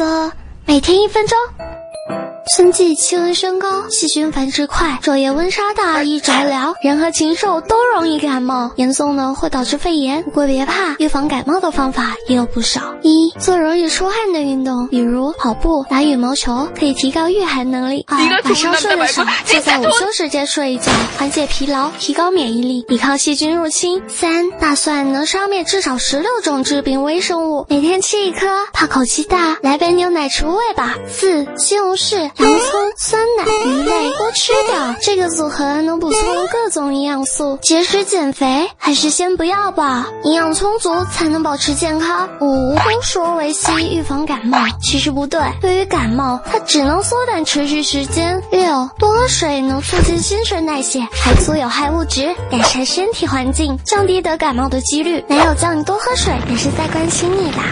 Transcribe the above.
则每天一分钟。春季气温升高，细菌繁殖快，昼夜温差大易着凉，人和禽兽都容易感冒，严重呢会导致肺炎。不过别怕，预防感冒的方法也有不少。一做容易出汗的运动，比如跑步、打羽毛球，可以提高御寒能力。二晚上睡得少，就在午休时间 睡一觉，缓解疲劳，提高免疫力，抵抗细菌入侵。三大蒜能杀灭至少十六种致病微生物，每天吃一颗，怕口气大，来杯牛奶除味吧。四西红柿。洋葱、酸奶、鱼类多吃点，这个组合能补充各种营养素。节食减肥还是先不要吧，营养充足才能保持健康。五都说维 C 预防感冒，其实不对。对于感冒，它只能缩短持续时间。六多喝水能促进新陈代谢，排出有害物质，改善身体环境，降低得感冒的几率。男友叫你多喝水，也是在关心你啦。